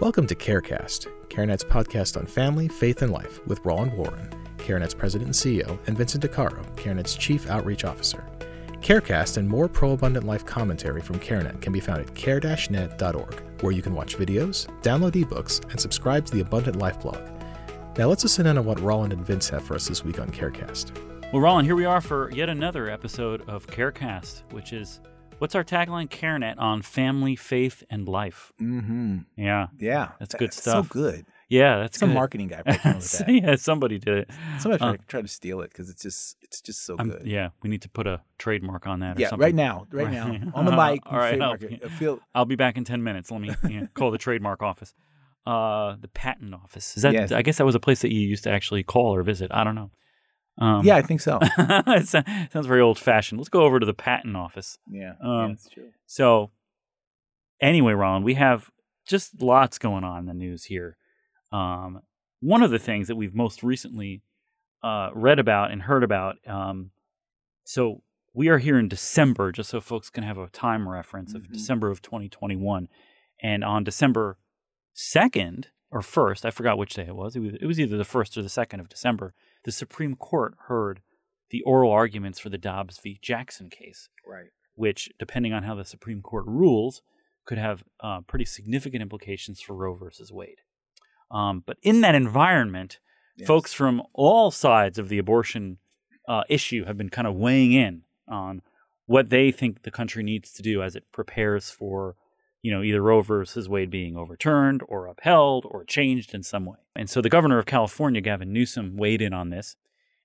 Welcome to CareCast, CareNet's podcast on family, faith, and life with Roland Warren, CareNet's president and CEO, and Vincent DiCaro, CareNet's chief outreach officer. CareCast and more pro abundant life commentary from CareNet can be found at care-net.org, where you can watch videos, download ebooks, and subscribe to the Abundant Life blog. Now let's listen in on what Roland and Vince have for us this week on CareCast. Well, Roland, here we are for yet another episode of CareCast, which is what's our tagline? CareNet on family, faith, and life. Mm-hmm. Yeah, Yeah, That's good So stuff. good. yeah, that's Some good. marketing guy probably came up with that. yeah, somebody did it. Somebody Uh, tried, to steal it because it's just it's just so good. yeah, we need to put a trademark on that. Or Yeah, something. right now, right, Right. now on the mic. All right, I'll-. Feel I'll be back in ten minutes. Let me yeah, call the trademark office. Uh, the patent office. Is that? Yes. I guess that was a place that you used to actually call or visit. I don't know. Um, yeah, I think so. it sounds very old fashioned. Let's go over to the patent office. Yeah, Um, yeah, it's true. So, anyway, Roland, we have just lots going on in the news here. Um, one of the things that we've most recently uh, read about and heard about. Um, so, we are here in December, just so folks can have a time reference of Mhm. December of 2021. And on December 2nd or 1st, I forgot which day it was. It was, it was either the 1st or the 2nd of December. The Supreme Court heard the oral arguments for the Dobbs v. Jackson case Right. which, depending on how the Supreme Court rules, could have uh, pretty significant implications for Roe versus Wade. Um, but in that environment, Yes. folks from all sides of the abortion uh, issue have been kind of weighing in on what they think the country needs to do as it prepares for, you know, either Roe versus Wade being overturned or upheld or changed in some way. And so the governor of California, Gavin Newsom, weighed in on this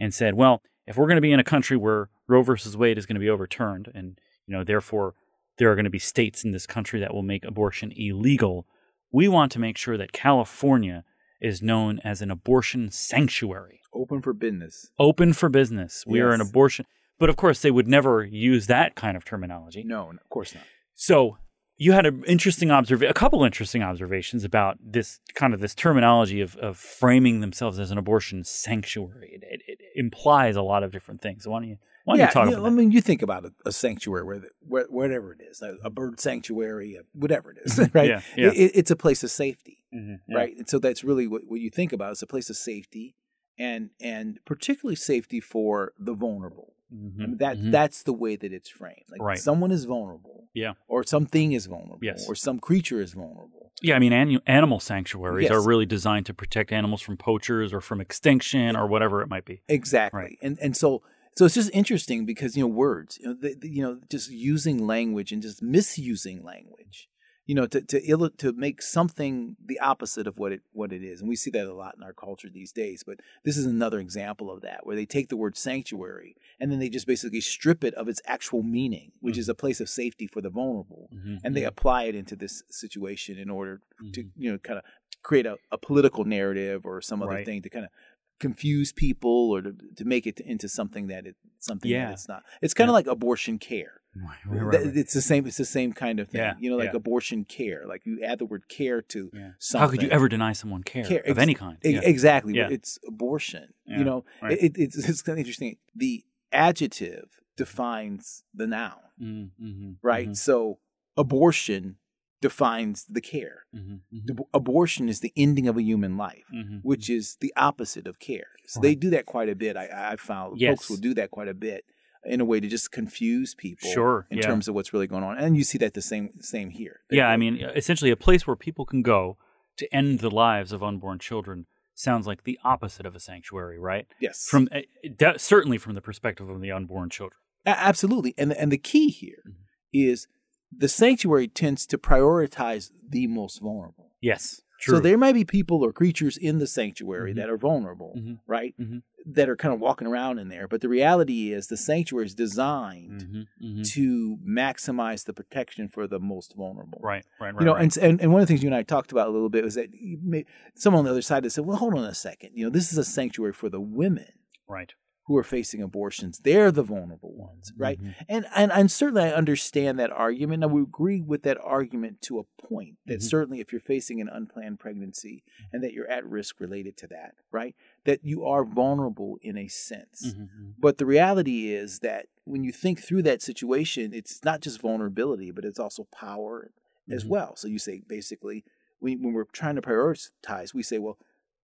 and said, well, if we're going to be in a country where Roe versus Wade is going to be overturned and, you know, therefore there are going to be states in this country that will make abortion illegal, we want to make sure that California is known as an abortion sanctuary Open for business. open for business. We are an abortion. But of course, they would never use that kind of terminology. No, of course not. So you had an interesting observa- a couple interesting observations about this kind of this terminology of, of framing themselves as an abortion sanctuary. It, it, it implies a lot of different things. Why don't you, why don't yeah, you talk you about know, I mean, you think about a, a sanctuary, where, where whatever it is, a, a bird sanctuary, a, whatever it is, right? Yeah, yeah. It, it- it's a place of safety. Mhm, yeah. right? And so that's really what, what you think about. It's a place of safety, and and particularly safety for the vulnerable. Mhm, I mean, that mhm. that's the way that it's framed. Like Right. someone is vulnerable, Yeah. or something is vulnerable, Yes. or some creature is vulnerable. Yeah, I mean, anu- animal sanctuaries Yes. are really designed to protect animals from poachers or from extinction or whatever it might be. Exactly, Right. and and so so it's just interesting because you know words, you know, the, the- you know, just using language and just misusing language. You know, to to illu- to make something the opposite of what it what it is, and we see that a lot in our culture these days. But this is another example of that, where they take the word sanctuary and then they just basically strip it of its actual meaning, which is a place of safety for the vulnerable, Mhm, and they mhm. apply it into this situation in order to Mhm. you know kind of create a, a political narrative or some other Right. thing to kind of confuse people or to, to make it into something that it something Yeah. that it's not. It's kind of Yeah. like abortion care. Right, right, Th- right, right. It's the same. It's the same kind of thing. Yeah, You know, like yeah. abortion care. Like you add the word care to Yeah. something. How could you ever deny someone care, Care, of ex- any kind? E- Yeah. Exactly. Yeah. It's abortion. Yeah, You know, right. it, it's it's kind of interesting. The adjective defines the noun, Mm, mhm, right? mhm, So abortion defines the care. mhm, mhm, The- abortion is the ending of a human life. mhm. which is the opposite of care. So Right. they do that quite a bit. I, I found Yes. folks will do that quite a bit in a way to just confuse people Sure, in yeah. terms of what's really going on. And you see that the same same here. They- Yeah, I mean, essentially, a place where people can go to end the lives of unborn children sounds like the opposite of a sanctuary, right? yes, From uh, certainly from the perspective of the unborn children. Absolutely. And the, and the key here Mhm. is the sanctuary tends to prioritize the most vulnerable. Yes, true. So there might be people or creatures in the sanctuary Mhm. that are vulnerable, Mhm. right? Mhm. That are kind of walking around in there. But the reality is the sanctuary is designed Mhm, mhm. to maximize the protection for the most vulnerable. Right, right, right. you know, right. and, and one of the things you and I talked about a little bit was that you may, someone on the other side said, "Well, hold on a second. You know, this is a sanctuary for the women right. Who are facing abortions. They're the vulnerable ones, right?" Mhm. And and and certainly I understand that argument. I would agree with that argument to a point. That Mhm. certainly, if you're facing an unplanned pregnancy and that you're at risk related to that, right, that you are vulnerable in a sense. Mhm, mhm. But the reality is that when you think through that situation, it's not just vulnerability, but it's also power as Mhm. well. So you say basically, when, when we're trying to prioritize, we say, well,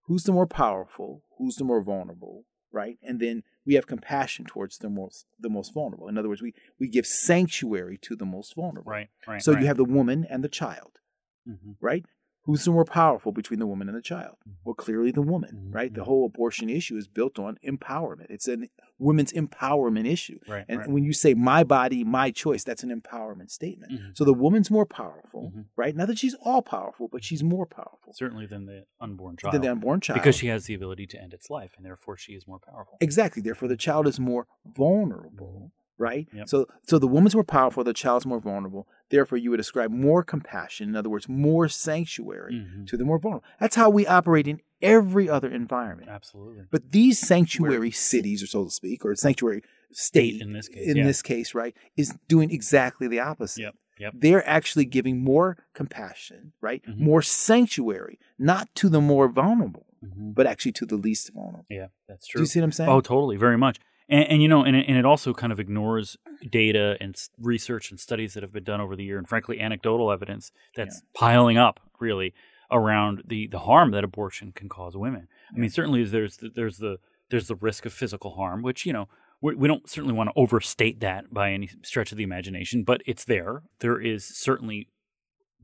who's the more powerful? Who's the more vulnerable? Right? And then we have compassion towards the most the most vulnerable. In other words, we, we give sanctuary to the most vulnerable. Right, right. So right. you have the woman and the child, Mhm. right? Who's the more powerful between the woman and the child? Mhm. Well, clearly the woman, Mhm, right? The mhm. whole abortion issue is built on empowerment. It's a women's empowerment issue. right, And right. when you say my body, my choice, that's an empowerment statement. Mhm. So the woman's more powerful, Mhm. right? Not that she's all powerful, but she's more powerful certainly than the unborn child. than the unborn child. because she has the ability to end its life, and therefore she is more powerful. Exactly. Therefore, the child is more vulnerable, right? Yep. So, so the woman's more powerful, the child's more vulnerable. Therefore, you would ascribe more compassion. In other words, more sanctuary Mhm. to the more vulnerable. That's how we operate in every other environment. Absolutely. But these sanctuary cities, or so to speak, or sanctuary state, in this case, in yeah. this case, right, is doing exactly the opposite. Yep. Yep. They're actually giving more compassion, right? Mhm. More sanctuary, not to the more vulnerable, Mhm. but actually to the least vulnerable. Yeah, that's true. Do you see what I'm saying? Oh, totally, very much. And, and you know, and, it- and it also kind of ignores data and research and studies that have been done over the year, and frankly, anecdotal evidence that's piling up really around the the harm that abortion can cause women. I mean, certainly there's the, there's the there's the risk of physical harm, which you know we, we don't certainly want to overstate that by any stretch of the imagination, but it's there. There is certainly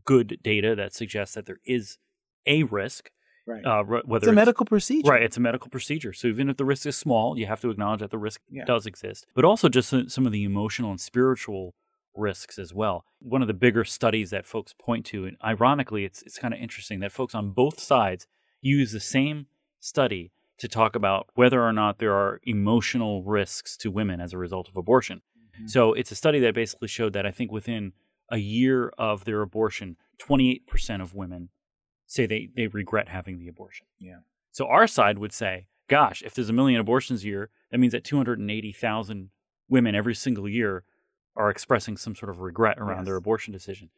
good data that suggests that there is a risk, right. uh, whether it's a medical procedure. Right, it's a medical procedure. So even if the risk is small, you have to acknowledge that the risk Yeah. does exist. But also just some of the emotional and spiritual risks as well. One of the bigger studies that folks point to, and ironically, it's it's kind of interesting that folks on both sides use the same study to talk about whether or not there are emotional risks to women as a result of abortion. Mhm. So it's a study that basically showed that I think within a year of their abortion, 28% of women say they, they regret having the abortion. Yeah. So our side would say, gosh, if there's a million abortions a year, that means that 280,000 women every single year are expressing some sort of regret around Yes. their abortion decision.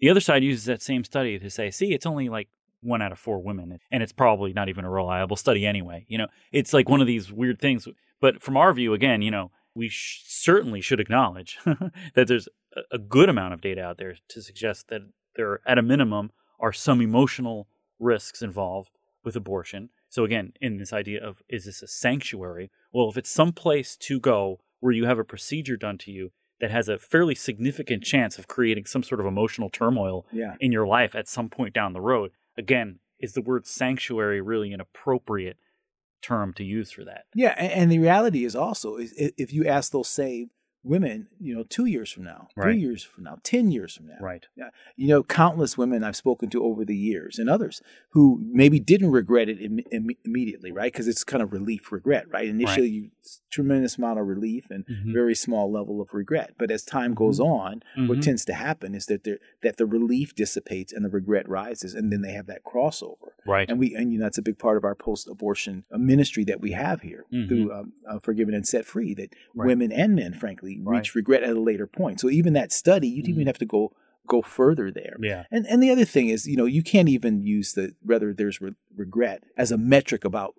The other side uses that same study to say, see, it's only like one out of four women, and it's probably not even a reliable study anyway. You know, it's like one of these weird things. But from our view, again, you know, we sh- certainly should acknowledge that there's a, a good amount of data out there to suggest that there, are, at a minimum, are some emotional risks involved with abortion. So again, in this idea of is this a sanctuary? Well, if it's some place to go where you have a procedure done to you that has a fairly significant chance of creating some sort of emotional turmoil Yeah. in your life at some point down the road, again, is the word sanctuary really an appropriate term to use for that? Yeah, and, the reality is also is if you ask those same women, you know, two years from now, three Right. years from now, ten years from now, Right. you know, countless women I've spoken to over the years and others who maybe didn't regret it Im- Im- immediately, right? Because it's kind of relief regret, right? Initially, you tremendous amount of relief and Mhm. very small level of regret. But as time goes on, what Mhm. tends to happen is that there, that the relief dissipates and the regret rises, and then they have that crossover. Right. And we, and you know, that's a big part of our post-abortion uh, ministry that we have here Mhm. through um, uh, Forgiven and Set Free. That Right. women and men, frankly, Right. reach regret at a later point. So even that study, you'd even Mhm. have to go go further there. yeah. And and the other thing is, you know, you can't even use the whether there's re- regret as a metric about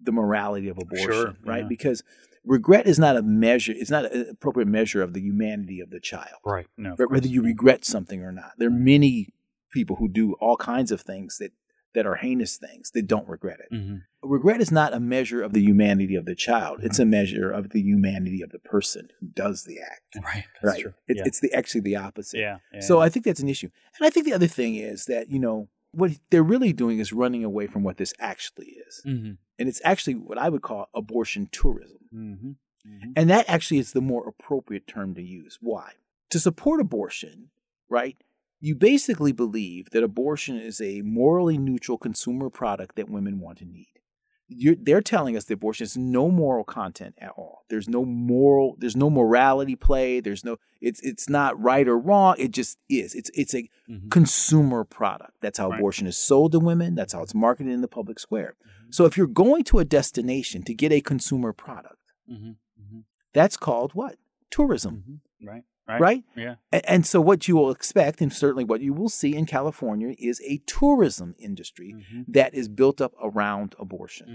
the morality of abortion, Sure, right? yeah. Because regret is not a measure. It's not an appropriate measure of the humanity of the child Right. No. whether course. you regret something or not. There are many people who do all kinds of things that that are heinous things that don't regret it. Mhm. Regret is not a measure of the humanity of the child. It's a measure of the humanity of the person who does the act. Right. That's right. True. It, yeah. It's the actually the opposite. yeah. yeah. So I think that's an issue. And I think the other thing is that, you know, what they're really doing is running away from what this actually is. Mm-hmm. And it's actually what I would call abortion tourism. Mm-hmm. Mm-hmm. And that actually is the more appropriate term to use. Why? To support abortion, right? You basically believe that abortion is a morally neutral consumer product that women want and need. You're, they're telling us that abortion has no moral content at all. There's no moral. There's no morality play. There's no. It's it's not right or wrong. It just is. It's it's a Mhm. consumer product. That's how Right. abortion is sold to women. That's how it's marketed in the public square. So if you're going to a destination to get a consumer product, Mm-hmm. Mm-hmm. that's called what? Tourism, Mm-hmm. Right. Right. right? Yeah. And, so what you will expect, and certainly what you will see in California, is a tourism industry Mm-hmm. that is built up around abortion.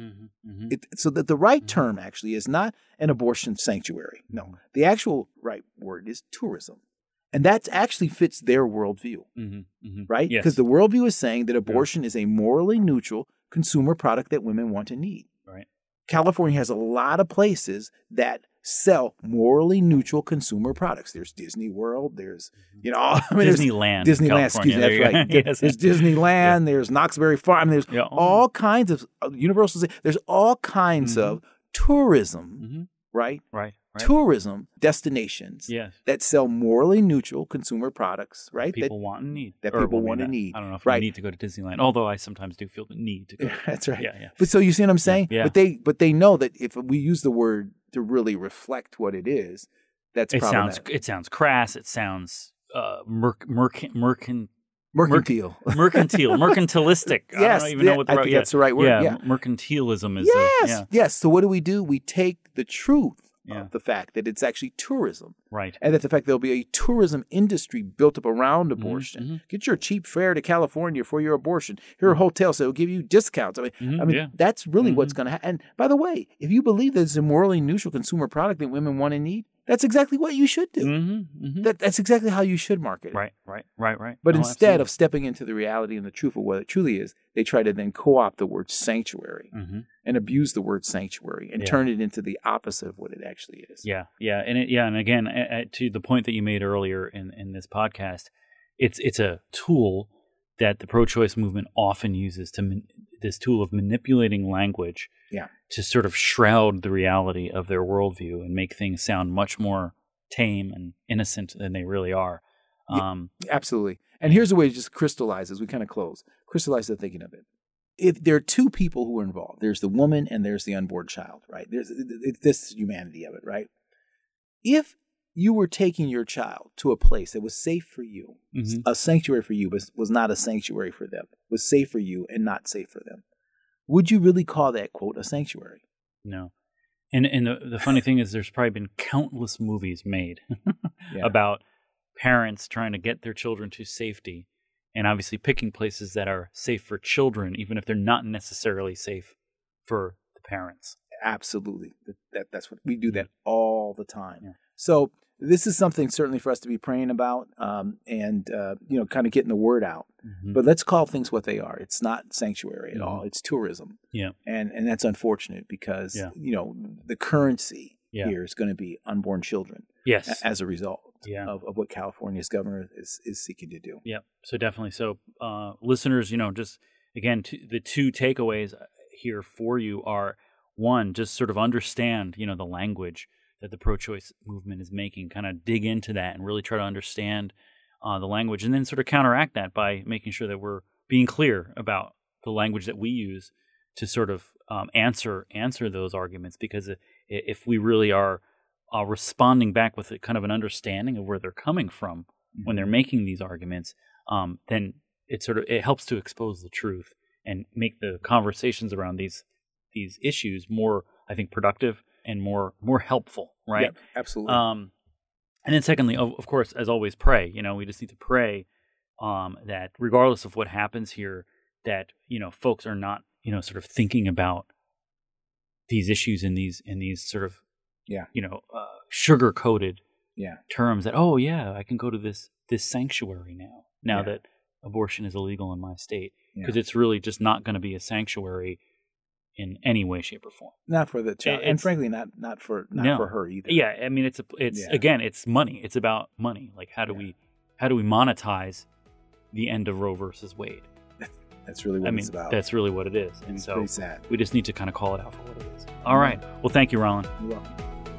Mm-hmm. Mm-hmm. It, so that the right Mhm. term actually is not an abortion sanctuary. No, Mhm. the actual right word is tourism. And that actually fits their worldview, hmm hmm right? Yes. Because the worldview is saying that abortion is a morally neutral consumer product that women want and need. Right. California has a lot of places that sell morally neutral consumer products. There's Disney World. There's, you know, I mean, Disneyland. Disneyland. Excuse me, that's right. go. There's Yes. Disneyland. There's Knott's Berry Farm. There's Yeah. all kinds of uh, Universal. There's all kinds Mhm. of tourism, Mhm. right? Right. Right. Tourism destinations Yes. that sell morally neutral consumer products, right? That- People want and need. that Or, people I want and I- need. I don't know if Right. we need to go to Disneyland, although I sometimes do feel the need to go. that's right. Yeah, yeah. But so you see what I'm saying? yeah. But they but they know that if we use the word to really reflect what it is, that's It sounds it sounds crass. It sounds uh merc, merc, merc, mercantile. mercantile, mercantilistic. I don't even yeah, know what the I right, think yeah. that's the right word, yeah. mercantilism is. yes, A, yeah, yes. So what do we do? We take the truth Yeah. the fact that it's actually tourism, right. and that the fact there'll be a tourism industry built up around Mm-hmm, abortion. Get your cheap fare to California for your abortion. Here are hotels that will give you discounts. I mean, Mhm, I mean, yeah. that's really Mhm. what's going to happen. And by the way, if you believe that it's a morally neutral consumer product that women want and need, that's exactly what you should do. Mm-hmm, mm-hmm. That, that's exactly how you should market it. Right, right, right, right. But No, instead of stepping into the reality and the truth of what it truly is, they try to then co-opt the word sanctuary hmm and abuse the word sanctuary and Yeah. turn it into the opposite of what it actually is. Yeah, yeah, and it, yeah, and again, a- a- to the point that you made earlier in in this podcast, it's it's a tool that the pro-choice movement often uses to this tool of manipulating language, Yeah. to sort of shroud the reality of their worldview and make things sound much more tame and innocent than they really are. Yeah. Um, Absolutely. And here's a way to just crystallize as we kind of close. Crystallize the thinking of it. If there are two people who are involved, there's the woman and there's the unborn child, right? There's it's this humanity of it, right? If you were taking your child to a place that was safe for you, mhm. a sanctuary for you, but was not a sanctuary for them, was safe for you and not safe for them, would you really call that quote a sanctuary? No. And and the, the funny thing is there's probably been countless movies made Yeah. about parents trying to get their children to safety and obviously picking places that are safe for children even if they're not necessarily safe for the parents. Absolutely. That, that that's what we do that all the time. Yeah. So this is something certainly for us to be praying about, um, and uh, you know, kind of getting the word out. Mhm. But let's call things what they are. It's not sanctuary at Mhm. all. It's tourism, Yeah. and and that's unfortunate because Yeah. you know the currency Yeah. here is going to be unborn children Yes. as a result Yeah. of, of what California's governor is is seeking to do. Yeah, so definitely. So, uh, listeners, you know, just again, t- the two takeaways uh, here for you are one, just sort of understand, you know, the language that the pro-choice movement is making. Kind of dig into that and really try to understand uh, the language, and then sort of counteract that by making sure that we're being clear about the language that we use to sort of um, answer answer those arguments. Because if we really are uh, responding back with a kind of an understanding of where they're coming from when they're making these arguments, um, then it sort of it helps to expose the truth and make the conversations around these these issues more, I think, productive and more more helpful, right? Yep, absolutely. Um, and then secondly, of, of course, as always, pray. You know, we just need to pray um, that regardless of what happens here, that you know, folks are not you know sort of thinking about these issues in these in these sort of Yeah. you know uh, sugar coated yeah. terms that oh yeah I can go to this this sanctuary now now Yeah. that abortion is illegal in my state Yeah. because it's really just not going to be a sanctuary in any way shape or form. Not for the child, and frankly, not not for not No. for her either. Yeah, I mean it's a it's Yeah. again it's money. It's about money. Like how do Yeah. we how do we monetize the end of Roe versus Wade? That's really what I mean it's about. that's really what it is. And it's so pretty sad. we just need to kind of call it out for what it is. All right. Well, thank you, Roland. You're welcome.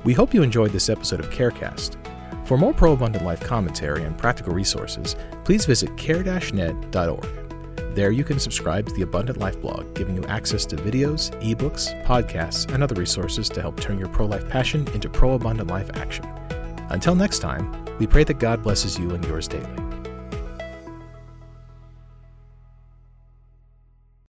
We hope you enjoyed this episode of CareCast. For more pro abundant life commentary and practical resources, please visit care-net.org. There you can subscribe to the Abundant Life blog, giving you access to videos, ebooks, podcasts, and other resources to help turn your pro life passion into pro abundant life action. Until next time, we pray that God blesses you and yours daily.